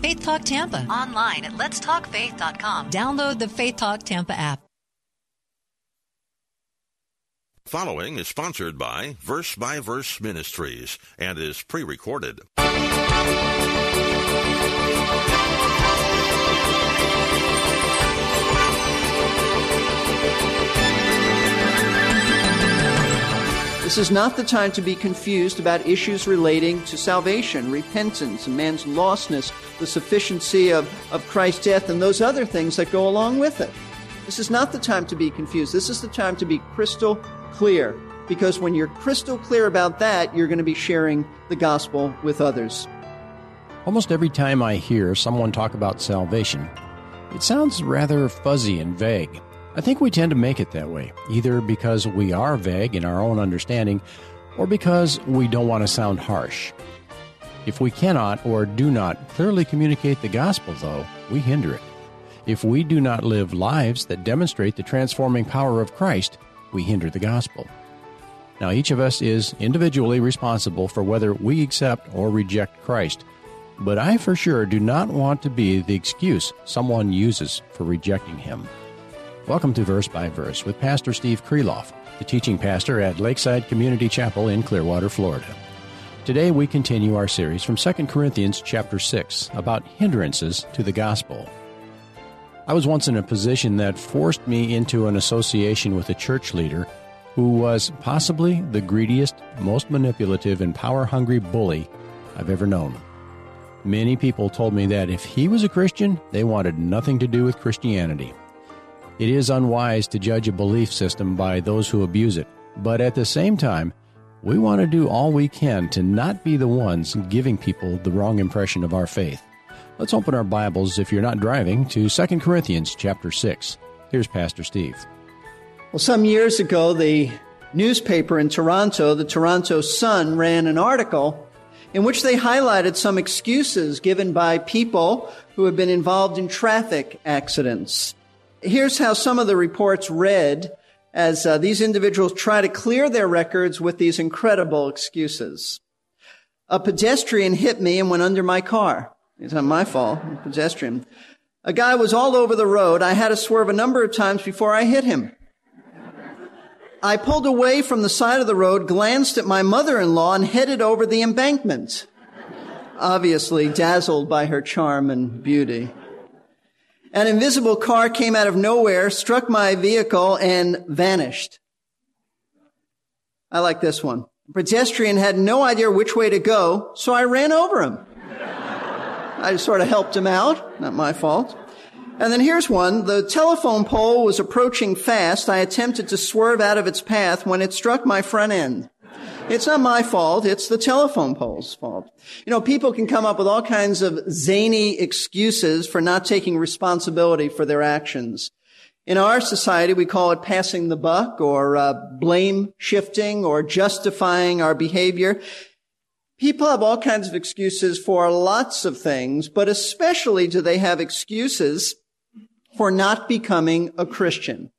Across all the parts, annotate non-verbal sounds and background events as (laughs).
Faith Talk Tampa. Online at letstalkfaith.com. Download the Faith Talk Tampa app. Following is sponsored by Verse by Verse Ministries and is pre recorded. This is not the time to be confused about issues relating to salvation, repentance, and man's lostness, the sufficiency of, of Christ's death, and those other things that go along with it. This is not the time to be confused. This is the time to be crystal clear. Because when you're crystal clear about that, you're going to be sharing the gospel with others. Almost every time I hear someone talk about salvation, it sounds rather fuzzy and vague. I think we tend to make it that way, either because we are vague in our own understanding or because we don't want to sound harsh. If we cannot or do not clearly communicate the gospel, though, we hinder it. If we do not live lives that demonstrate the transforming power of Christ, we hinder the gospel. Now, each of us is individually responsible for whether we accept or reject Christ, but I for sure do not want to be the excuse someone uses for rejecting him. Welcome to Verse by Verse with Pastor Steve Kreloff, the teaching pastor at Lakeside Community Chapel in Clearwater, Florida. Today we continue our series from 2 Corinthians chapter 6 about hindrances to the gospel. I was once in a position that forced me into an association with a church leader who was possibly the greediest, most manipulative, and power hungry bully I've ever known. Many people told me that if he was a Christian, they wanted nothing to do with Christianity. It is unwise to judge a belief system by those who abuse it, but at the same time, we want to do all we can to not be the ones giving people the wrong impression of our faith. Let's open our Bibles, if you're not driving, to 2 Corinthians chapter 6. Here's Pastor Steve. Well, some years ago, the newspaper in Toronto, the Toronto Sun, ran an article in which they highlighted some excuses given by people who have been involved in traffic accidents. Here's how some of the reports read as uh, these individuals try to clear their records with these incredible excuses. A pedestrian hit me and went under my car. It's not my fault. Pedestrian. A guy was all over the road. I had to swerve a number of times before I hit him. I pulled away from the side of the road, glanced at my mother-in-law, and headed over the embankment. Obviously dazzled by her charm and beauty. An invisible car came out of nowhere, struck my vehicle, and vanished. I like this one. A pedestrian had no idea which way to go, so I ran over him. (laughs) I sort of helped him out. Not my fault. And then here's one. The telephone pole was approaching fast. I attempted to swerve out of its path when it struck my front end. It's not my fault. It's the telephone pole's fault. You know, people can come up with all kinds of zany excuses for not taking responsibility for their actions. In our society, we call it passing the buck or uh, blame shifting or justifying our behavior. People have all kinds of excuses for lots of things, but especially do they have excuses for not becoming a Christian.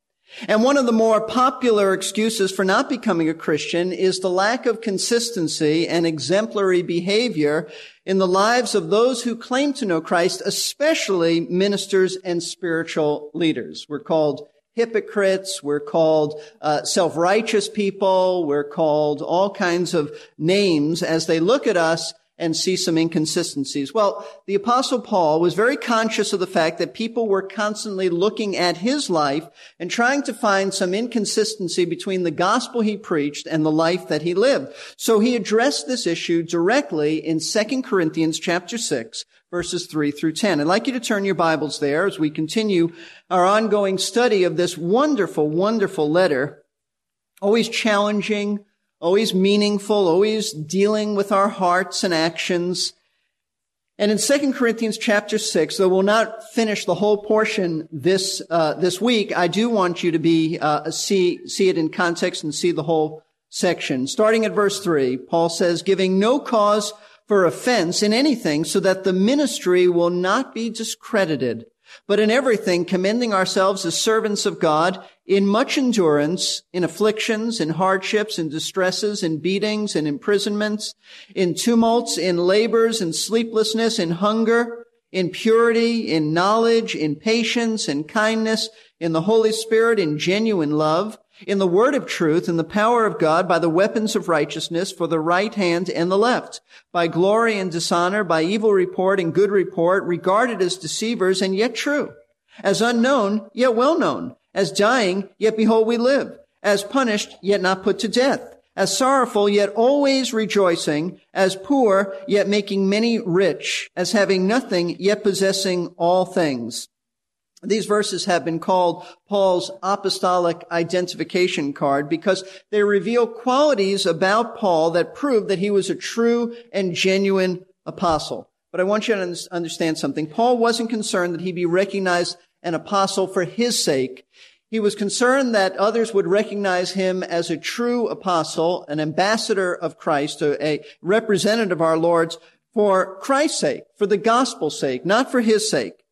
And one of the more popular excuses for not becoming a Christian is the lack of consistency and exemplary behavior in the lives of those who claim to know Christ, especially ministers and spiritual leaders. We're called hypocrites. We're called uh, self-righteous people. We're called all kinds of names as they look at us and see some inconsistencies. Well, the apostle Paul was very conscious of the fact that people were constantly looking at his life and trying to find some inconsistency between the gospel he preached and the life that he lived. So he addressed this issue directly in 2 Corinthians chapter 6 verses 3 through 10. I'd like you to turn your Bibles there as we continue our ongoing study of this wonderful, wonderful letter. Always challenging, always meaningful, always dealing with our hearts and actions. And in 2 Corinthians chapter 6, though we'll not finish the whole portion this, uh, this week, I do want you to be, uh, see, see it in context and see the whole section. Starting at verse 3, Paul says, giving no cause for offense in anything so that the ministry will not be discredited but in everything commending ourselves as servants of God in much endurance, in afflictions, in hardships, in distresses, in beatings, in imprisonments, in tumults, in labors, in sleeplessness, in hunger, in purity, in knowledge, in patience, in kindness, in the Holy Spirit, in genuine love, in the word of truth, in the power of God, by the weapons of righteousness for the right hand and the left, by glory and dishonor, by evil report and good report, regarded as deceivers and yet true, as unknown, yet well known, as dying, yet behold we live, as punished, yet not put to death, as sorrowful, yet always rejoicing, as poor, yet making many rich, as having nothing, yet possessing all things. These verses have been called Paul's apostolic identification card because they reveal qualities about Paul that prove that he was a true and genuine apostle. But I want you to understand something. Paul wasn't concerned that he be recognized an apostle for his sake. He was concerned that others would recognize him as a true apostle, an ambassador of Christ, a representative of our Lord's for Christ's sake, for the gospel's sake, not for his sake.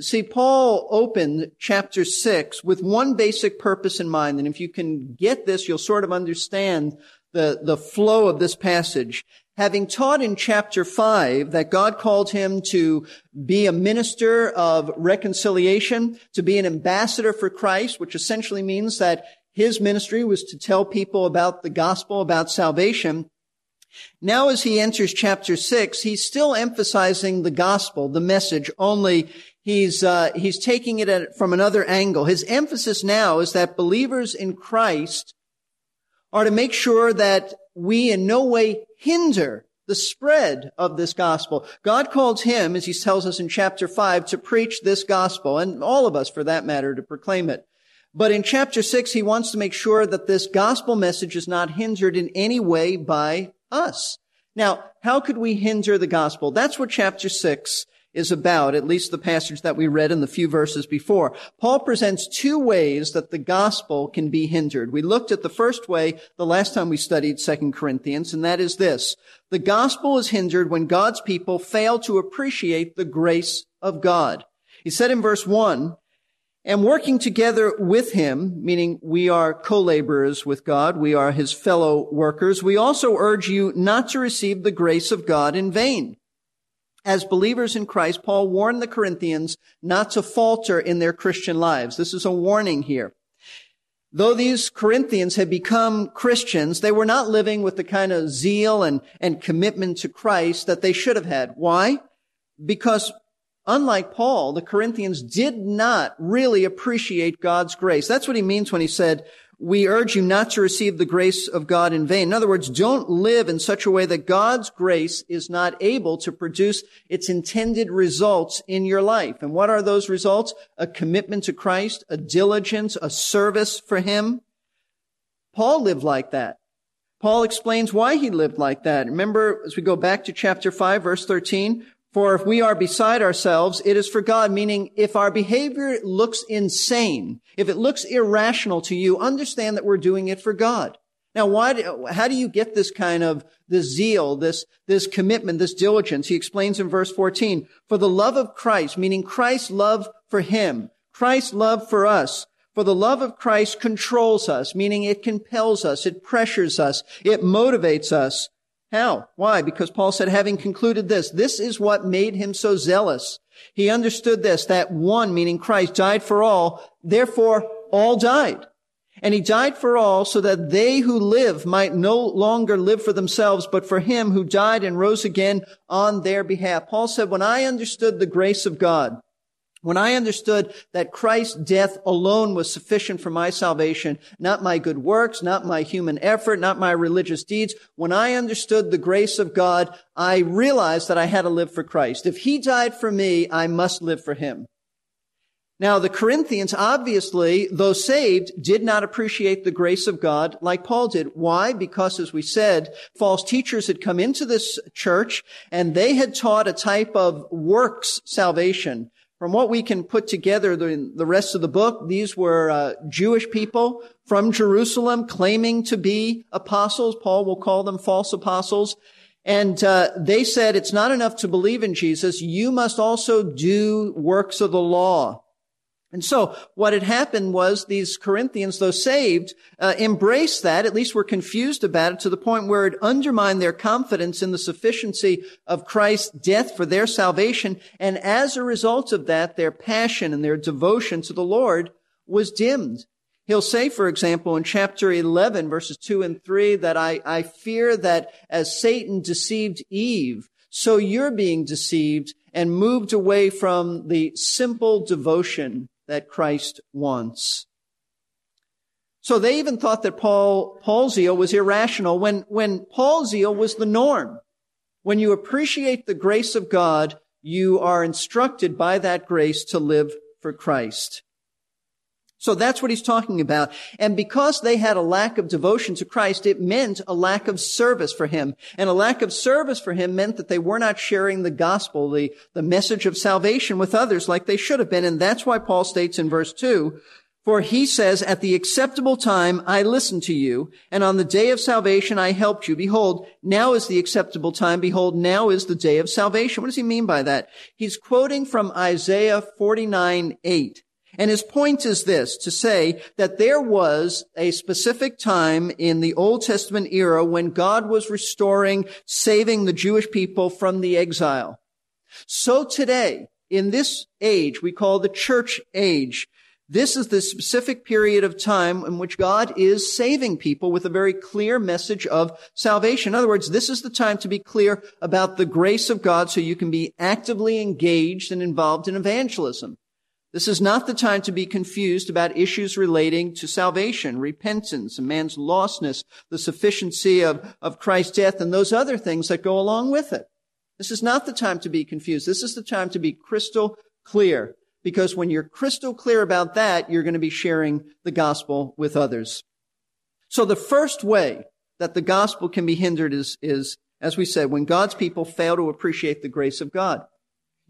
See, Paul opened chapter six with one basic purpose in mind. And if you can get this, you'll sort of understand the, the flow of this passage. Having taught in chapter five that God called him to be a minister of reconciliation, to be an ambassador for Christ, which essentially means that his ministry was to tell people about the gospel, about salvation. Now as he enters chapter six, he's still emphasizing the gospel, the message, only he's uh, he's taking it from another angle. His emphasis now is that believers in Christ are to make sure that we in no way hinder the spread of this gospel. God calls him, as he tells us in chapter 5, to preach this gospel, and all of us, for that matter, to proclaim it. But in chapter 6, he wants to make sure that this gospel message is not hindered in any way by us. Now, how could we hinder the gospel? That's what chapter 6 is about, at least the passage that we read in the few verses before. Paul presents two ways that the gospel can be hindered. We looked at the first way the last time we studied 2 Corinthians, and that is this. The gospel is hindered when God's people fail to appreciate the grace of God. He said in verse 1, and working together with him, meaning we are co-laborers with God, we are his fellow workers, we also urge you not to receive the grace of God in vain. As believers in Christ, Paul warned the Corinthians not to falter in their Christian lives. This is a warning here. Though these Corinthians had become Christians, they were not living with the kind of zeal and, and commitment to Christ that they should have had. Why? Because unlike Paul, the Corinthians did not really appreciate God's grace. That's what he means when he said, we urge you not to receive the grace of God in vain. In other words, don't live in such a way that God's grace is not able to produce its intended results in your life. And what are those results? A commitment to Christ, a diligence, a service for Him. Paul lived like that. Paul explains why he lived like that. Remember, as we go back to chapter 5, verse 13, for if we are beside ourselves, it is for God, meaning if our behavior looks insane, if it looks irrational to you, understand that we're doing it for God. Now, why, do, how do you get this kind of, this zeal, this, this commitment, this diligence? He explains in verse 14, for the love of Christ, meaning Christ's love for him, Christ's love for us, for the love of Christ controls us, meaning it compels us, it pressures us, it motivates us how? Why? Because Paul said, having concluded this, this is what made him so zealous. He understood this, that one, meaning Christ, died for all, therefore all died. And he died for all so that they who live might no longer live for themselves, but for him who died and rose again on their behalf. Paul said, when I understood the grace of God, when I understood that Christ's death alone was sufficient for my salvation, not my good works, not my human effort, not my religious deeds, when I understood the grace of God, I realized that I had to live for Christ. If He died for me, I must live for Him. Now, the Corinthians, obviously, though saved, did not appreciate the grace of God like Paul did. Why? Because, as we said, false teachers had come into this church and they had taught a type of works salvation. From what we can put together the, the rest of the book, these were uh, Jewish people from Jerusalem claiming to be apostles. Paul will call them false apostles. And uh, they said it's not enough to believe in Jesus. You must also do works of the law. And so what had happened was these Corinthians, though saved, uh, embraced that, at least were confused about it to the point where it undermined their confidence in the sufficiency of Christ's death for their salvation. And as a result of that, their passion and their devotion to the Lord was dimmed. He'll say, for example, in chapter 11, verses 2 and 3, that I, I fear that as Satan deceived Eve, so you're being deceived and moved away from the simple devotion that Christ wants. So they even thought that Paul, Paul's zeal was irrational when, when Paul's zeal was the norm. When you appreciate the grace of God, you are instructed by that grace to live for Christ. So that's what he's talking about. And because they had a lack of devotion to Christ, it meant a lack of service for him. And a lack of service for him meant that they were not sharing the gospel, the, the message of salvation with others like they should have been. And that's why Paul states in verse two, for he says, at the acceptable time I listened to you, and on the day of salvation I helped you. Behold, now is the acceptable time. Behold, now is the day of salvation. What does he mean by that? He's quoting from Isaiah 49, 8. And his point is this, to say that there was a specific time in the Old Testament era when God was restoring, saving the Jewish people from the exile. So today, in this age, we call the church age, this is the specific period of time in which God is saving people with a very clear message of salvation. In other words, this is the time to be clear about the grace of God so you can be actively engaged and involved in evangelism. This is not the time to be confused about issues relating to salvation, repentance, a man's lostness, the sufficiency of, of Christ's death, and those other things that go along with it. This is not the time to be confused. This is the time to be crystal clear. Because when you're crystal clear about that, you're going to be sharing the gospel with others. So the first way that the gospel can be hindered is, is, as we said, when God's people fail to appreciate the grace of God.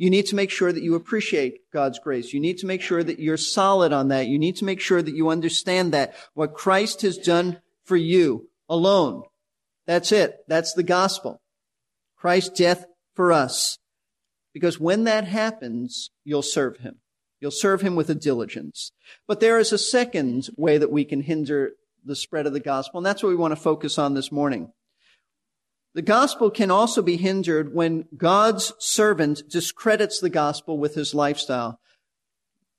You need to make sure that you appreciate God's grace. You need to make sure that you're solid on that. You need to make sure that you understand that what Christ has done for you alone. That's it. That's the gospel. Christ's death for us. Because when that happens, you'll serve him. You'll serve him with a diligence. But there is a second way that we can hinder the spread of the gospel, and that's what we want to focus on this morning. The gospel can also be hindered when God's servant discredits the gospel with his lifestyle.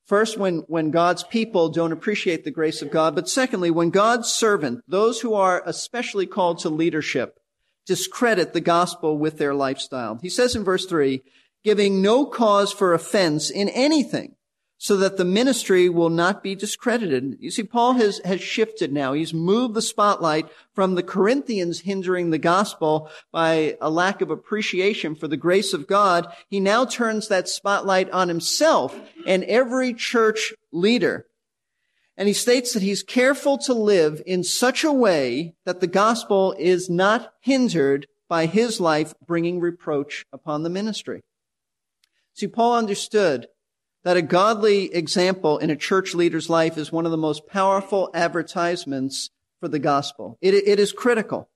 First, when, when God's people don't appreciate the grace of God, but secondly, when God's servant, those who are especially called to leadership, discredit the gospel with their lifestyle. He says in verse three, giving no cause for offense in anything, so that the ministry will not be discredited. You see, Paul has, has shifted now. He's moved the spotlight from the Corinthians hindering the gospel by a lack of appreciation for the grace of God. He now turns that spotlight on himself and every church leader. And he states that he's careful to live in such a way that the gospel is not hindered by his life bringing reproach upon the ministry. See, Paul understood that a godly example in a church leader's life is one of the most powerful advertisements for the gospel. It, it is critical.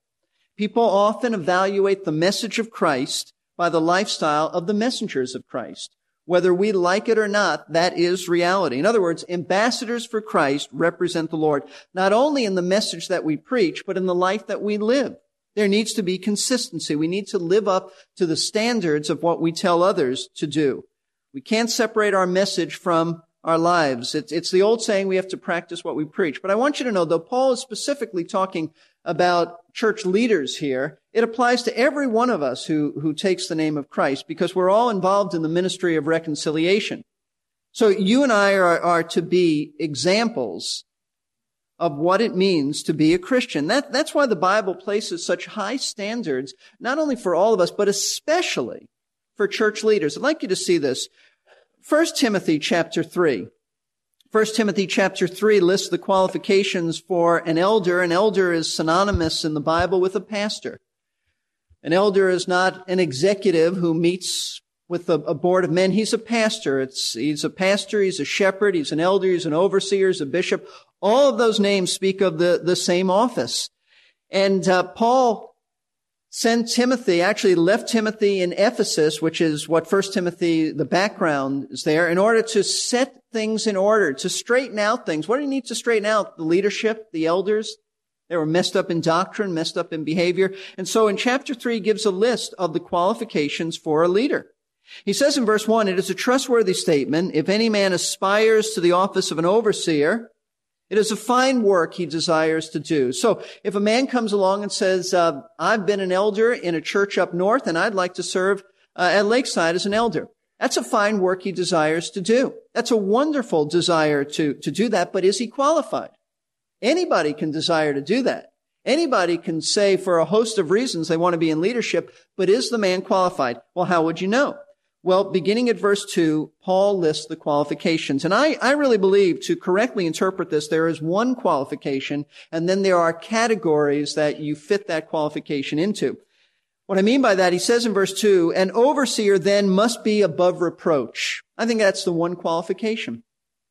People often evaluate the message of Christ by the lifestyle of the messengers of Christ. Whether we like it or not, that is reality. In other words, ambassadors for Christ represent the Lord, not only in the message that we preach, but in the life that we live. There needs to be consistency. We need to live up to the standards of what we tell others to do. We can't separate our message from our lives. It's, it's the old saying we have to practice what we preach. But I want you to know, though Paul is specifically talking about church leaders here, it applies to every one of us who, who takes the name of Christ because we're all involved in the ministry of reconciliation. So you and I are, are to be examples of what it means to be a Christian. That, that's why the Bible places such high standards, not only for all of us, but especially for church leaders. I'd like you to see this. 1 Timothy chapter 3. 1 Timothy chapter 3 lists the qualifications for an elder. An elder is synonymous in the Bible with a pastor. An elder is not an executive who meets with a, a, board of men. He's a pastor. It's, he's a pastor. He's a shepherd. He's an elder. He's an overseer. He's a bishop. All of those names speak of the, the same office. And uh, Paul sent Timothy, actually left Timothy in Ephesus, which is what First Timothy, the background is there, in order to set things in order, to straighten out things. What do you need to straighten out? The leadership, the elders. They were messed up in doctrine, messed up in behavior. And so in chapter three, gives a list of the qualifications for a leader. He says in verse one, it is a trustworthy statement. If any man aspires to the office of an overseer, it is a fine work he desires to do. So if a man comes along and says, uh, I've been an elder in a church up north and I'd like to serve uh, at Lakeside as an elder. That's a fine work he desires to do. That's a wonderful desire to, to do that, but is he qualified? Anybody can desire to do that. Anybody can say for a host of reasons they want to be in leadership, but is the man qualified? Well, how would you know? Well, beginning at verse 2, Paul lists the qualifications. And I, I really believe to correctly interpret this, there is one qualification, and then there are categories that you fit that qualification into. What I mean by that, he says in verse 2, an overseer then must be above reproach. I think that's the one qualification.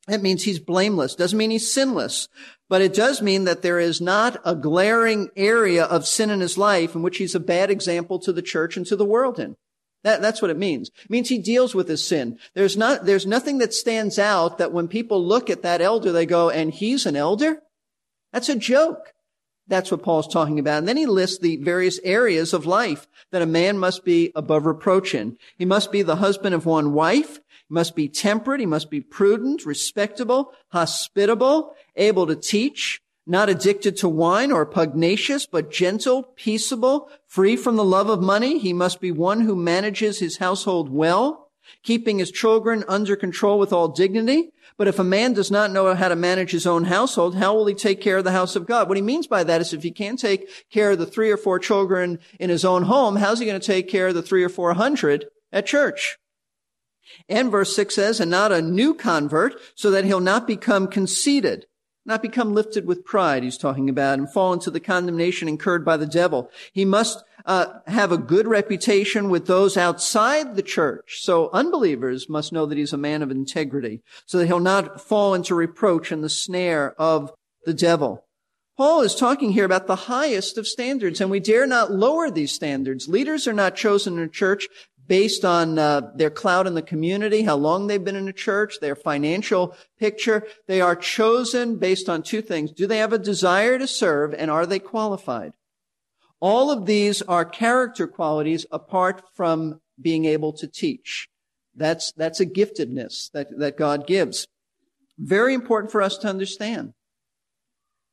That means he's blameless. Doesn't mean he's sinless, but it does mean that there is not a glaring area of sin in his life in which he's a bad example to the church and to the world in. That, that's what it means. It means he deals with his sin. There's not, there's nothing that stands out that when people look at that elder, they go, and he's an elder? That's a joke. That's what Paul's talking about. And then he lists the various areas of life that a man must be above reproach in. He must be the husband of one wife. He must be temperate. He must be prudent, respectable, hospitable, able to teach, not addicted to wine or pugnacious, but gentle, peaceable, free from the love of money. He must be one who manages his household well, keeping his children under control with all dignity. But if a man does not know how to manage his own household, how will he take care of the house of God? What he means by that is if he can't take care of the three or four children in his own home, how's he going to take care of the three or four hundred at church? And verse six says, and not a new convert, so that he'll not become conceited not become lifted with pride, he's talking about, and fall into the condemnation incurred by the devil. He must uh, have a good reputation with those outside the church. So unbelievers must know that he's a man of integrity, so that he'll not fall into reproach and the snare of the devil. Paul is talking here about the highest of standards, and we dare not lower these standards. Leaders are not chosen in a church based on uh, their clout in the community, how long they've been in a church, their financial picture. They are chosen based on two things. Do they have a desire to serve and are they qualified? All of these are character qualities apart from being able to teach. That's, that's a giftedness that, that God gives. Very important for us to understand.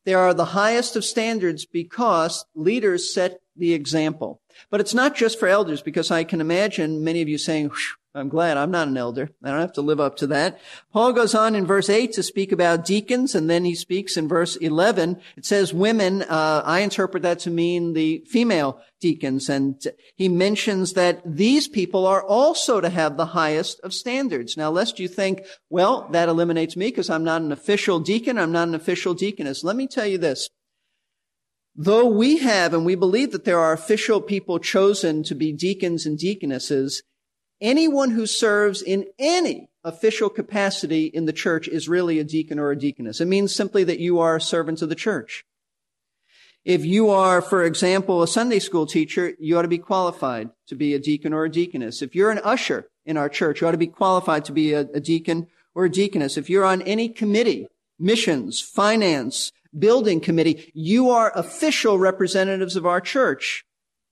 They are the highest of standards because leaders set the example. But it's not just for elders because I can imagine many of you saying, I'm glad I'm not an elder. I don't have to live up to that. Paul goes on in verse 8 to speak about deacons, and then he speaks in verse 11. It says women. Uh, I interpret that to mean the female deacons, and he mentions that these people are also to have the highest of standards. Now, lest you think, well, that eliminates me because I'm not an official deacon, I'm not an official deaconess. Let me tell you this. Though we have, and we believe that there are official people chosen to be deacons and deaconesses, anyone who serves in any official capacity in the church is really a deacon or a deaconess. It means simply that you are a servant of the church. If you are, for example, a Sunday school teacher, you ought to be qualified to be a deacon or a deaconess. If you're an usher in our church, you ought to be qualified to be a, a deacon or a deaconess. If you're on any committee, missions, finance, building committee, you are official representatives of our church.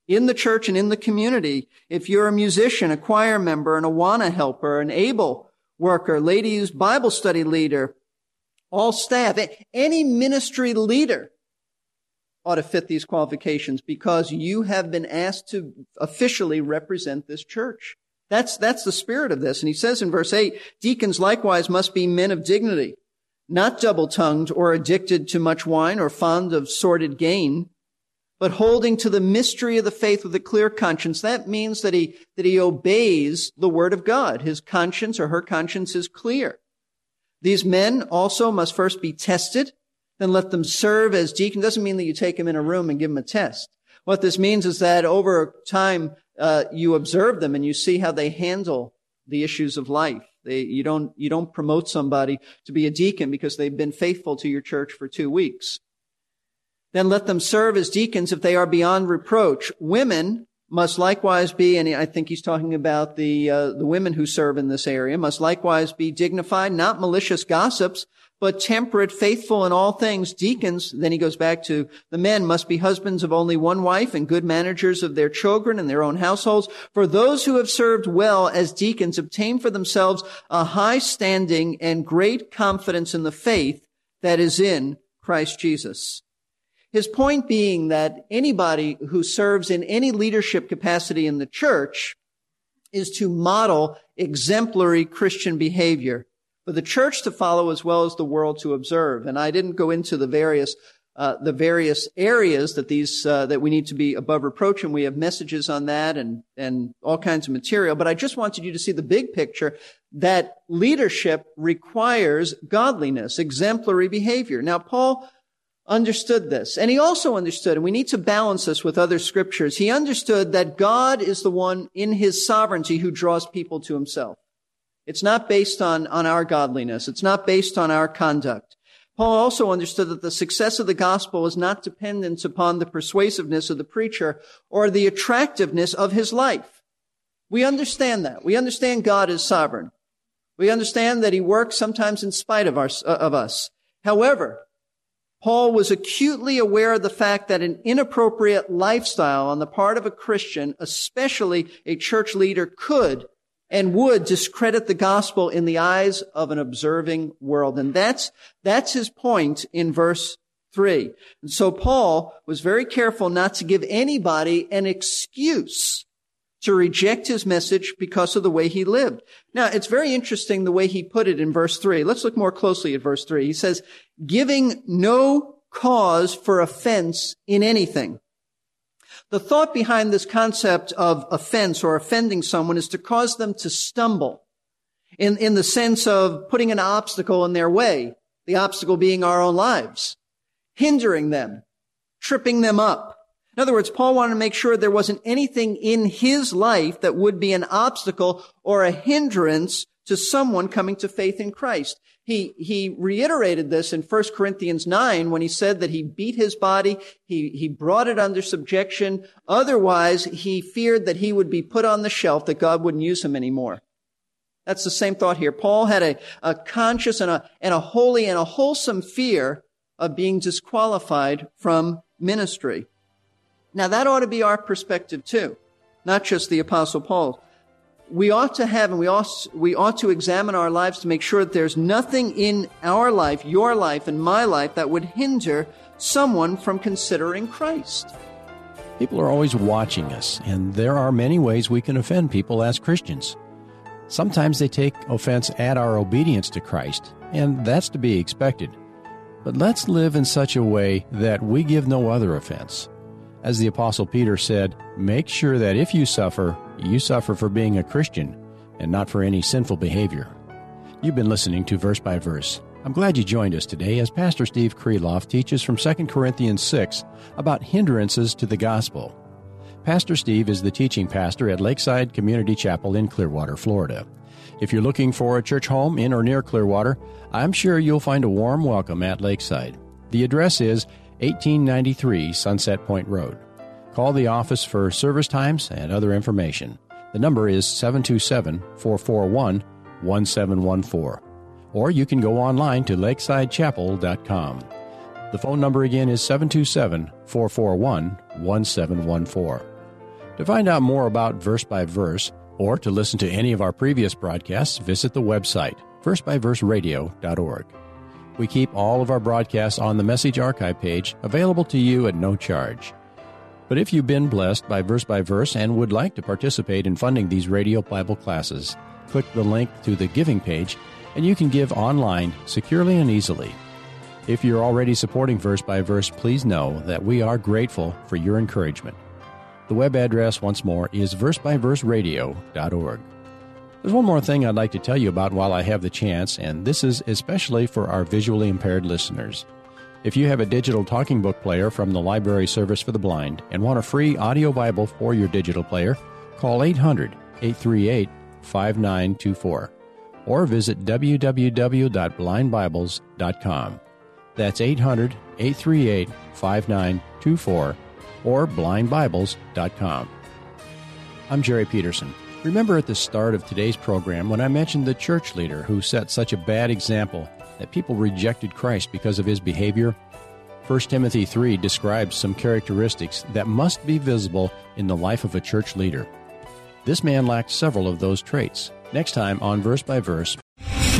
In the church and in the community, if you're a musician, a choir member, an Awana helper, an able worker, ladies Bible study leader, all staff, any ministry leader ought to fit these qualifications because you have been asked to officially represent this church. That's, that's the spirit of this. And he says in verse 8, deacons likewise must be men of dignity not double tongued or addicted to much wine or fond of sordid gain, but holding to the mystery of the faith with a clear conscience. That means that he, that he obeys the word of God. His conscience or her conscience is clear. These men also must first be tested, then let them serve as deacon. Doesn't mean that you take them in a room and give them a test. What this means is that over time, uh, you observe them and you see how they handle the issues of life. They, you don't, you don't promote somebody to be a deacon because they've been faithful to your church for two weeks. Then let them serve as deacons if they are beyond reproach. Women must likewise be, and I think he's talking about the uh, the women who serve in this area, must likewise be dignified, not malicious gossips, but temperate, faithful in all things. Deacons, then he goes back to the men must be husbands of only one wife and good managers of their children and their own households. For those who have served well as deacons obtain for themselves a high standing and great confidence in the faith that is in Christ Jesus. His point being that anybody who serves in any leadership capacity in the church is to model exemplary Christian behavior for the church to follow as well as the world to observe. And I didn't go into the various uh, the various areas that these uh, that we need to be above reproach, and we have messages on that and and all kinds of material. But I just wanted you to see the big picture that leadership requires godliness, exemplary behavior. Now, Paul understood this. And he also understood, and we need to balance this with other scriptures. He understood that God is the one in his sovereignty who draws people to himself. It's not based on, on our godliness. It's not based on our conduct. Paul also understood that the success of the gospel is not dependent upon the persuasiveness of the preacher or the attractiveness of his life. We understand that. We understand God is sovereign. We understand that he works sometimes in spite of, our, of us. However, Paul was acutely aware of the fact that an inappropriate lifestyle on the part of a Christian, especially a church leader, could and would discredit the gospel in the eyes of an observing world. And that's, that's his point in verse three. And so Paul was very careful not to give anybody an excuse to reject his message because of the way he lived. Now, it's very interesting the way he put it in verse three. Let's look more closely at verse three. He says, giving no cause for offense in anything. The thought behind this concept of offense or offending someone is to cause them to stumble in, in the sense of putting an obstacle in their way, the obstacle being our own lives, hindering them, tripping them up. In other words, Paul wanted to make sure there wasn't anything in his life that would be an obstacle or a hindrance to someone coming to faith in Christ. He, he reiterated this in 1 Corinthians 9 when he said that he beat his body. He, he brought it under subjection. Otherwise, he feared that he would be put on the shelf, that God wouldn't use him anymore. That's the same thought here. Paul had a, a conscious and a, and a holy and a wholesome fear of being disqualified from ministry. Now that ought to be our perspective too, not just the apostle Paul. We ought to have and we ought, we ought to examine our lives to make sure that there's nothing in our life, your life and my life that would hinder someone from considering Christ. People are always watching us, and there are many ways we can offend people as Christians. Sometimes they take offense at our obedience to Christ, and that's to be expected. But let's live in such a way that we give no other offense. As the Apostle Peter said, make sure that if you suffer, you suffer for being a Christian and not for any sinful behavior. You've been listening to Verse by Verse. I'm glad you joined us today as Pastor Steve Kreloff teaches from 2 Corinthians 6 about hindrances to the gospel. Pastor Steve is the teaching pastor at Lakeside Community Chapel in Clearwater, Florida. If you're looking for a church home in or near Clearwater, I'm sure you'll find a warm welcome at Lakeside. The address is 1893 Sunset Point Road. Call the office for service times and other information. The number is 727 441 1714. Or you can go online to lakesidechapel.com. The phone number again is 727 441 1714. To find out more about Verse by Verse, or to listen to any of our previous broadcasts, visit the website versebyverseradio.org. We keep all of our broadcasts on the Message Archive page, available to you at no charge. But if you've been blessed by Verse by Verse and would like to participate in funding these radio Bible classes, click the link to the giving page and you can give online securely and easily. If you're already supporting Verse by Verse, please know that we are grateful for your encouragement. The web address, once more, is versebyverseradio.org. There's one more thing I'd like to tell you about while I have the chance, and this is especially for our visually impaired listeners. If you have a digital talking book player from the Library Service for the Blind and want a free audio Bible for your digital player, call 800 838 5924 or visit www.blindbibles.com. That's 800 838 5924 or blindbibles.com. I'm Jerry Peterson. Remember at the start of today's program when I mentioned the church leader who set such a bad example that people rejected Christ because of his behavior? 1 Timothy 3 describes some characteristics that must be visible in the life of a church leader. This man lacked several of those traits. Next time on Verse by Verse,